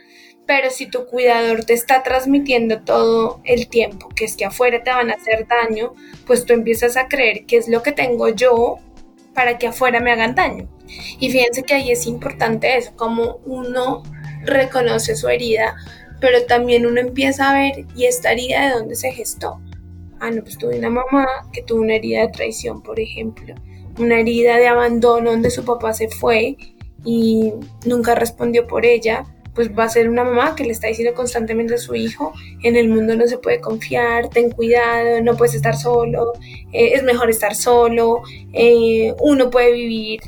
pero si tu cuidador te está transmitiendo todo el tiempo que es que afuera te van a hacer daño, pues tú empiezas a creer que es lo que tengo yo para que afuera me hagan daño. Y fíjense que ahí es importante eso, como uno reconoce su herida, pero también uno empieza a ver, ¿y esta herida de dónde se gestó? Ah, no, pues tuve una mamá que tuvo una herida de traición, por ejemplo. una herida de abandono donde su papá se fue y nunca respondió por ella, pues va a ser una mamá que le está diciendo constantemente a su hijo, en el mundo no se puede confiar, ten cuidado, no puedes estar solo, eh, es mejor estar solo, eh, uno puede vivir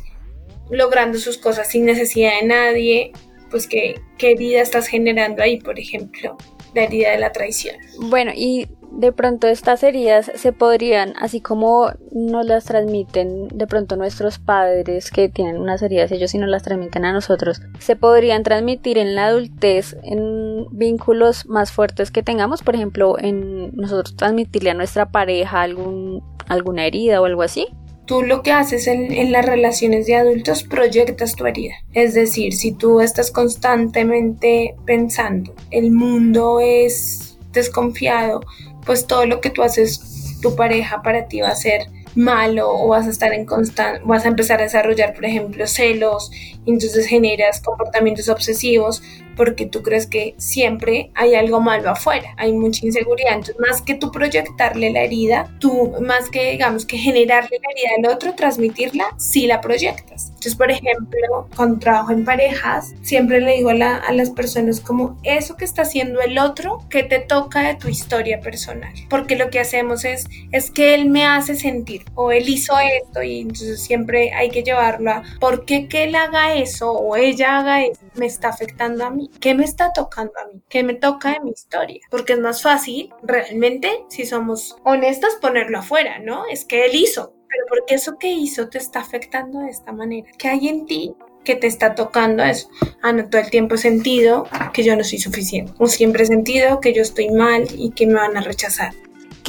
logrando sus cosas sin necesidad de nadie, pues qué, qué herida estás generando ahí, por ejemplo, la herida de la traición. Bueno, y de pronto estas heridas se podrían, así como nos las transmiten de pronto nuestros padres que tienen unas heridas, ellos sí nos las transmiten a nosotros, se podrían transmitir en la adultez en vínculos más fuertes que tengamos, por ejemplo, en nosotros transmitirle a nuestra pareja algún, alguna herida o algo así. Tú lo que haces en, en las relaciones de adultos proyectas tu herida. Es decir, si tú estás constantemente pensando, el mundo es desconfiado, pues todo lo que tú haces, tu pareja para ti va a ser malo o vas a estar en constante, vas a empezar a desarrollar, por ejemplo, celos, entonces generas comportamientos obsesivos porque tú crees que siempre hay algo malo afuera, hay mucha inseguridad. Entonces, más que tú proyectarle la herida, tú, más que, digamos, que generarle la herida al otro, transmitirla, sí la proyectas. Entonces, por ejemplo, cuando trabajo en parejas, siempre le digo a, a las personas como eso que está haciendo el otro, que te toca de tu historia personal. Porque lo que hacemos es, es que él me hace sentir, o él hizo esto, y entonces siempre hay que llevarlo a, ¿por qué que él haga eso o ella haga eso? Me está afectando a mí ¿Qué me está tocando a mí? ¿Qué me toca de mi historia? Porque es más fácil, realmente, si somos honestas, ponerlo afuera, ¿no? Es que él hizo, pero porque eso que hizo te está afectando de esta manera. ¿Qué hay en ti que te está tocando eso? Ah, no, todo el tiempo he sentido que yo no soy suficiente. O siempre he sentido que yo estoy mal y que me van a rechazar.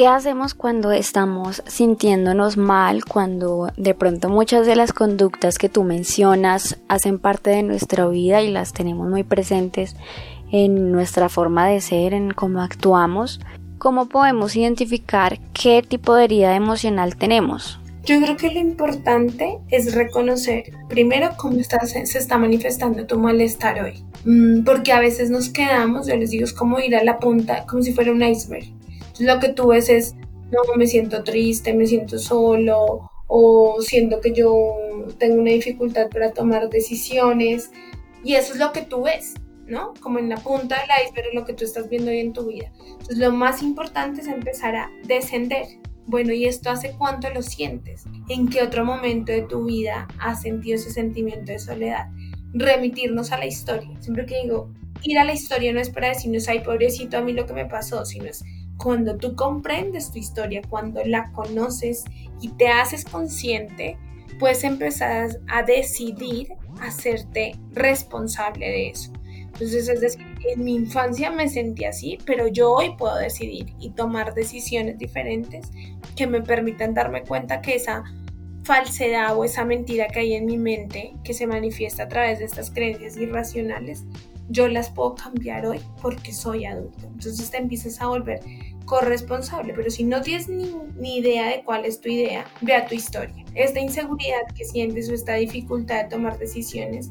¿Qué hacemos cuando estamos sintiéndonos mal, cuando de pronto muchas de las conductas que tú mencionas hacen parte de nuestra vida y las tenemos muy presentes en nuestra forma de ser, en cómo actuamos? ¿Cómo podemos identificar qué tipo de herida emocional tenemos? Yo creo que lo importante es reconocer primero cómo se está manifestando tu malestar hoy. Mm, porque a veces nos quedamos, yo les digo, es como ir a la punta, como si fuera un iceberg lo que tú ves es, no, me siento triste, me siento solo, o siento que yo tengo una dificultad para tomar decisiones, y eso es lo que tú ves, ¿no? Como en la punta del iceberg lo que tú estás viendo hoy en tu vida. Entonces lo más importante es empezar a descender. Bueno, ¿y esto hace cuánto lo sientes? ¿En qué otro momento de tu vida has sentido ese sentimiento de soledad? Remitirnos a la historia. Siempre que digo, ir a la historia no es para decirnos, ay, pobrecito a mí lo que me pasó, sino es cuando tú comprendes tu historia, cuando la conoces y te haces consciente, puedes empezar a decidir hacerte responsable de eso. Entonces, es decir, en mi infancia me sentí así, pero yo hoy puedo decidir y tomar decisiones diferentes que me permitan darme cuenta que esa falsedad o esa mentira que hay en mi mente, que se manifiesta a través de estas creencias irracionales, yo las puedo cambiar hoy porque soy adulto. Entonces te empiezas a volver corresponsable, pero si no tienes ni, ni, idea de cuál es tu idea, vea tu historia. Esta inseguridad que sientes o esta dificultad de tomar decisiones,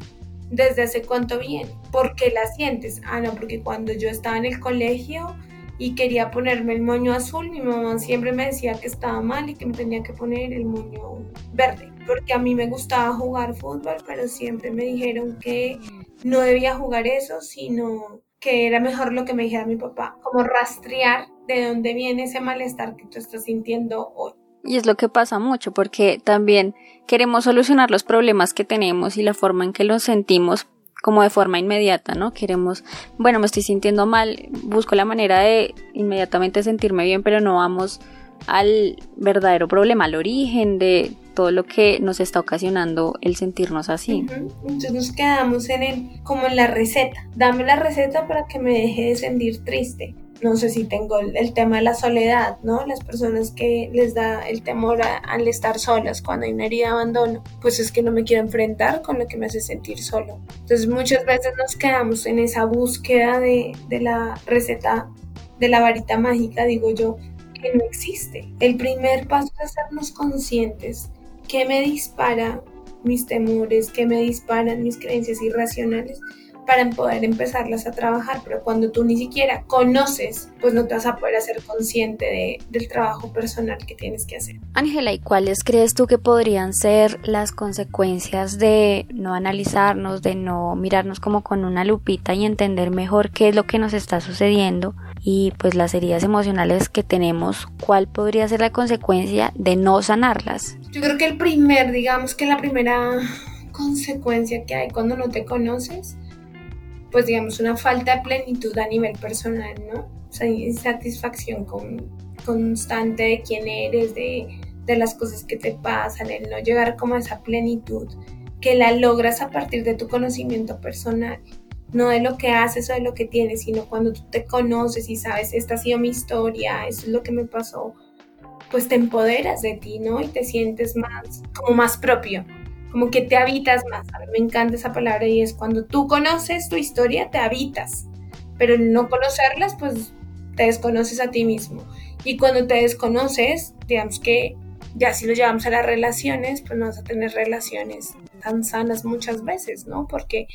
¿desde hace cuánto viene? ¿Por qué la sientes? Ah, no, porque cuando yo estaba en el colegio y quería ponerme el moño azul, mi mamá siempre me decía que estaba mal y que me tenía que poner el moño verde, porque a mí me gustaba jugar fútbol, pero siempre me dijeron que no debía jugar eso, sino que era mejor lo que me dijera mi papá, como rastrear de dónde viene ese malestar que tú estás sintiendo hoy. Y es lo que pasa mucho porque también queremos solucionar los problemas que tenemos y la forma en que los sentimos como de forma inmediata, ¿no? Queremos, bueno, me estoy sintiendo mal, busco la manera de inmediatamente sentirme bien, pero no vamos al verdadero problema, al origen de todo lo que nos está ocasionando el sentirnos así. Entonces nos quedamos en el, como en la receta. Dame la receta para que me deje de sentir triste. No sé si tengo el, tema de la soledad, ¿no? Las personas que les da el temor al estar solas cuando hay una herida de abandono, pues es que no me quiero enfrentar con lo que me hace sentir solo. Entonces muchas veces nos quedamos en esa búsqueda de, de la receta, de la varita mágica, digo yo, que no existe. El primer paso es hacernos conscientes que me dispara mis temores, que me disparan mis creencias irracionales, para poder empezarlas a trabajar, pero cuando tú ni siquiera conoces, pues no te vas a poder hacer consciente del trabajo personal que tienes que hacer. Ángela, ¿y cuáles crees tú que podrían ser las consecuencias de no analizarnos, de no mirarnos como con una lupita y entender mejor qué es lo que nos está sucediendo? Y pues las heridas emocionales que tenemos, ¿cuál podría ser la consecuencia de no sanarlas? Yo creo que el primer, digamos que la primera consecuencia que hay cuando no te conoces pues digamos, una falta de plenitud a nivel personal, ¿no? O sea, insatisfacción con, constante de quién eres, de, de las cosas que te pasan, el no llegar como a esa plenitud que la logras a partir de tu conocimiento personal, no de lo que haces o de lo que tienes, sino cuando tú te conoces y sabes, esta ha sido mi historia, eso es lo que me pasó, pues te empoderas de ti, ¿no? Y te sientes más, como más propio como que te habitas más. A mí me encanta esa palabra y es cuando tú conoces tu historia, te habitas, pero el no conocerlas, pues te desconoces a ti mismo. Y cuando te desconoces, digamos que ya si lo llevamos a las relaciones, pues no vas a tener relaciones tan sanas muchas veces, ¿no? Porque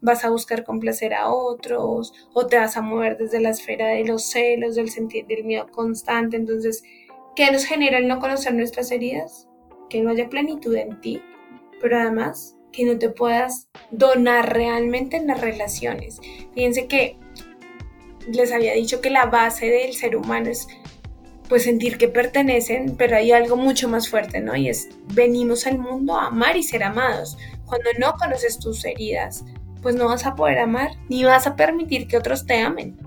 vas a buscar complacer a otros o te vas a mover desde la esfera de los celos, del sentir del miedo constante. Entonces, ¿qué nos genera el no conocer nuestras heridas? Que no haya plenitud en ti, pero además que no te puedas donar realmente en las relaciones. Fíjense que les había dicho que la base del ser humano es pues sentir que pertenecen, pero hay algo mucho más fuerte, ¿no? Y es venimos al mundo a amar y ser amados. Cuando no conoces tus heridas, pues no vas a poder amar ni vas a permitir que otros te amen.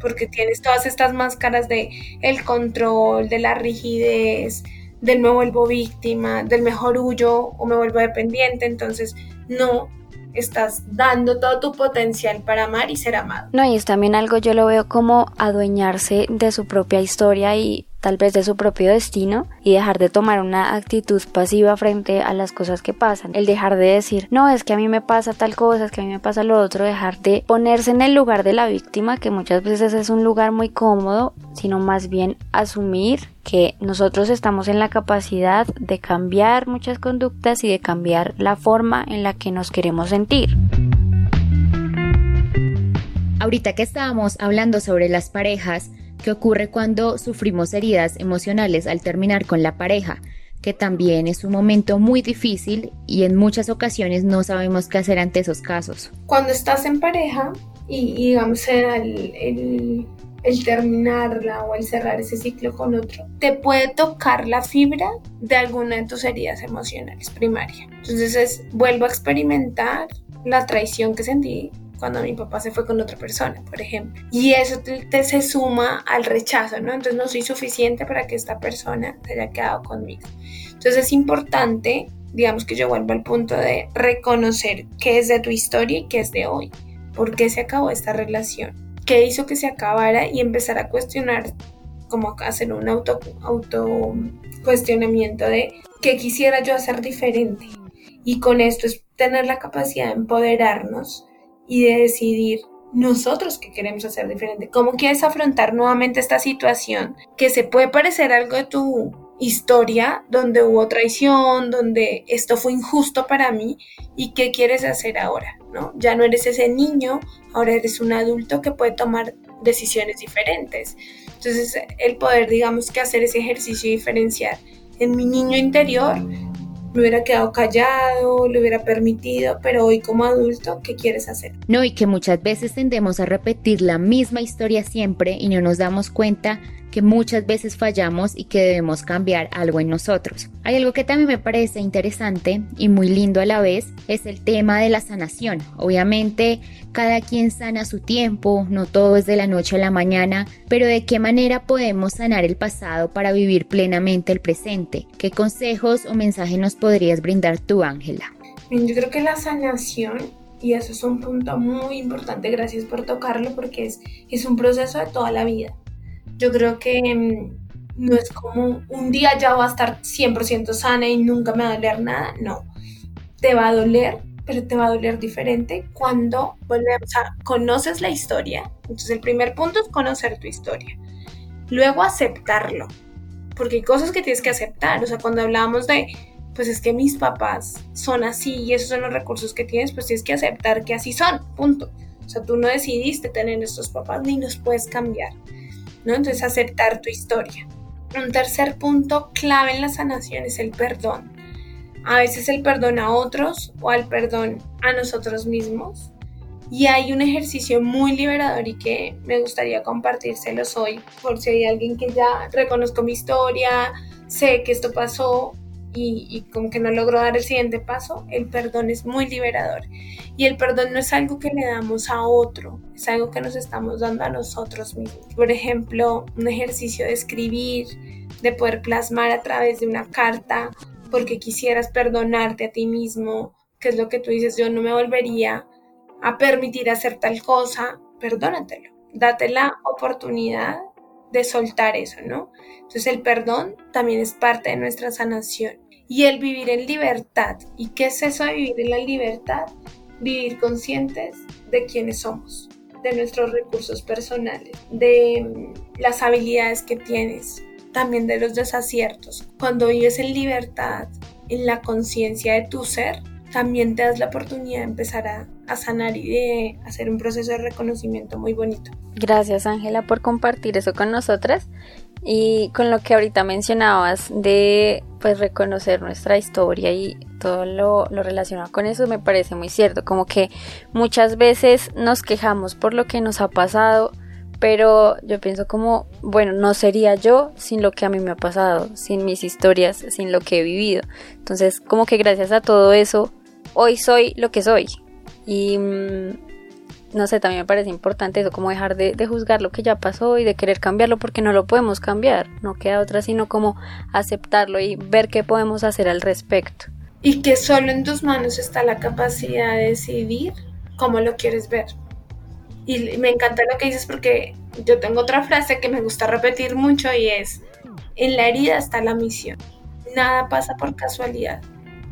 Porque tienes todas estas máscaras de el control, de la rigidez, del me vuelvo víctima, del mejor huyo o me vuelvo dependiente, entonces no estás dando todo tu potencial para amar y ser amado. No, y es también algo yo lo veo como adueñarse de su propia historia y tal vez de su propio destino y dejar de tomar una actitud pasiva frente a las cosas que pasan. El dejar de decir, no, es que a mí me pasa tal cosa, es que a mí me pasa lo otro, dejar de ponerse en el lugar de la víctima, que muchas veces es un lugar muy cómodo, sino más bien asumir que nosotros estamos en la capacidad de cambiar muchas conductas y de cambiar la forma en la que nos queremos sentir. Ahorita que estábamos hablando sobre las parejas, ¿Qué ocurre cuando sufrimos heridas emocionales al terminar con la pareja, que también es un momento muy difícil y en muchas ocasiones no sabemos qué hacer ante esos casos. Cuando estás en pareja y, digamos el, el, terminarla o el cerrar ese ciclo con otro, te puede tocar la fibra de alguna de tus heridas emocionales primarias. Entonces es, vuelvo a experimentar la traición que sentí, cuando mi papá se fue con otra persona, por ejemplo. Y eso te, se suma al rechazo, ¿no? Entonces no soy suficiente para que esta persona se haya quedado conmigo. Entonces es importante, digamos que yo vuelvo al punto de reconocer qué es de tu historia y qué es de hoy. ¿Por qué se acabó esta relación? ¿Qué hizo que se acabara? Y empezar a cuestionar, como hacer un auto, auto cuestionamiento de qué quisiera yo hacer diferente. Y con esto es tener la capacidad de empoderarnos y de decidir nosotros qué queremos hacer diferente. ¿Cómo quieres afrontar nuevamente esta situación que se puede parecer algo de tu historia donde hubo traición, donde esto fue injusto para mí y qué quieres hacer ahora, ¿no? Ya no eres ese niño, ahora eres un adulto que puede tomar decisiones diferentes. Entonces, el poder, digamos que hacer ese ejercicio y diferenciar en mi niño interior me hubiera quedado callado, le hubiera permitido, pero hoy como adulto, ¿qué quieres hacer? No, y que muchas veces tendemos a repetir la misma historia siempre y no nos damos cuenta que muchas veces fallamos y que debemos cambiar algo en nosotros. Hay algo que también me parece interesante y muy lindo a la vez, es el tema de la sanación. Obviamente, cada quien sana su tiempo, no todo es de la noche a la mañana, pero de qué manera podemos sanar el pasado para vivir plenamente el presente. ¿Qué consejos o mensajes nos podrías brindar tú, Ángela? Yo creo que la sanación y eso es un punto muy importante, gracias por tocarlo porque es, es un proceso de toda la vida. Yo creo que mm, no es como un día ya va a estar 100% sana y nunca me va a doler nada, no. Te va a doler, pero te va a doler diferente cuando volvemos a conoces la historia. Entonces el primer punto es conocer tu historia. Luego aceptarlo, porque hay cosas que tienes que aceptar. O sea, cuando hablábamos de pues es que mis papás son así y esos son los recursos que tienes, pues tienes que aceptar que así son, punto. O sea, tú no decidiste tener estos papás ni los puedes cambiar, ¿no? Entonces, aceptar tu historia. Un tercer punto clave en la sanación es el perdón. A veces el perdón a otros o al perdón a nosotros mismos. Y hay un ejercicio muy liberador y que me gustaría compartírselos hoy, por si hay alguien que ya reconozco mi historia, sé que esto pasó y, y, como que no logró dar el siguiente paso, el perdón es muy liberador. Y el perdón no es algo que le damos a otro, es algo que nos estamos dando a nosotros mismos. Por ejemplo, un ejercicio de escribir, de poder plasmar a través de una carta, porque quisieras perdonarte a ti mismo, que es lo que tú dices, yo no me volvería a permitir hacer tal cosa, perdónatelo, date la oportunidad de soltar eso, ¿no? Entonces el perdón también es parte de nuestra sanación. Y el vivir en libertad. ¿Y qué es eso de vivir en la libertad? Vivir conscientes de quiénes somos, de nuestros recursos personales, de mm, las habilidades que tienes, también de los desaciertos. Cuando vives en libertad, en la conciencia de tu ser, también te das la oportunidad de empezar a, a, sanar y de hacer un proceso de reconocimiento muy bonito. Gracias Ángela por compartir eso con nosotras y con lo que ahorita mencionabas de pues reconocer nuestra historia y todo lo, lo relacionado con eso me parece muy cierto, como que muchas veces nos quejamos por lo que nos ha pasado, pero yo pienso como, bueno, no sería yo sin lo que a mí me ha pasado, sin mis historias, sin lo que he vivido. Entonces, como que gracias a todo eso, hoy soy lo que soy. Y mm, no sé, también me parece importante eso, como dejar de, de, juzgar lo que ya pasó y de querer cambiarlo porque no lo podemos cambiar, no queda otra sino como aceptarlo y ver qué podemos hacer al respecto. Y que solo en tus manos está la capacidad de decidir cómo lo quieres ver. Y me encanta lo que dices porque yo tengo otra frase que me gusta repetir mucho y es, en la herida está la misión. Nada pasa por casualidad,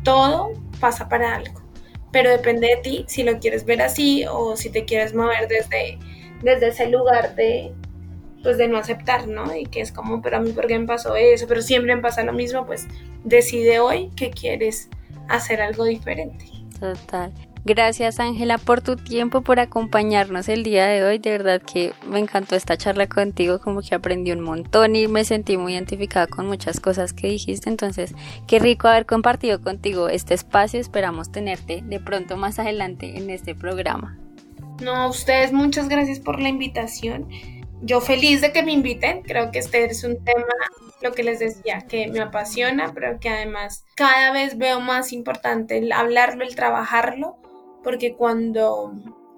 todo pasa para algo pero depende de ti si lo quieres ver así o si te quieres mover desde, desde ese lugar de, pues de no aceptar, ¿no? Y que es como, pero a mí por qué me pasó eso, pero siempre me pasa lo mismo, pues decide hoy que quieres hacer algo diferente. Total. Gracias Ángela por tu tiempo, por acompañarnos el día de hoy. De verdad que me encantó esta charla contigo, como que aprendí un montón y me sentí muy identificada con muchas cosas que dijiste. Entonces, qué rico haber compartido contigo este espacio. Esperamos tenerte de pronto más adelante en este programa. No, ustedes muchas gracias por la invitación. Yo feliz de que me inviten. Creo que este es un tema lo que les decía, que me apasiona, pero que además cada vez veo más importante el hablarlo, el trabajarlo, porque cuando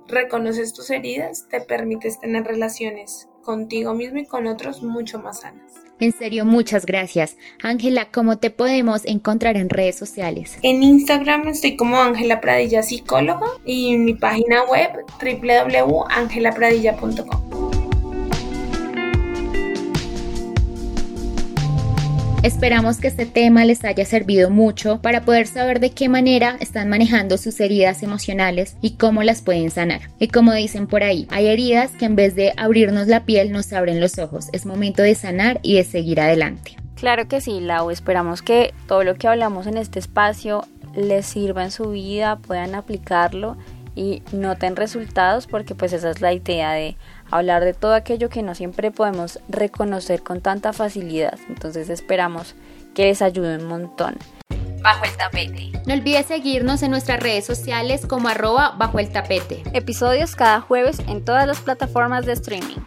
reconoces tus heridas te permites tener relaciones contigo mismo y con otros mucho más sanas. En serio, muchas gracias. Ángela, ¿cómo te podemos encontrar en redes sociales? En Instagram estoy como Ángela Pradilla Psicóloga y en mi página web www.angelapradilla.com. Esperamos que este tema les haya servido mucho para poder saber de qué manera están manejando sus heridas emocionales y cómo las pueden sanar. Y como dicen por ahí, hay heridas que en vez de abrirnos la piel nos abren los ojos. Es momento de sanar y de seguir adelante. Claro que sí, Lau. Esperamos que todo lo que hablamos en este espacio les sirva en su vida, puedan aplicarlo y noten resultados porque pues esa es la idea de hablar de todo aquello que no siempre podemos reconocer con tanta facilidad. Entonces esperamos que les ayude un montón. Bajo el tapete. No olvides seguirnos en nuestras redes sociales como arroba bajo el tapete. Episodios cada jueves en todas las plataformas de streaming.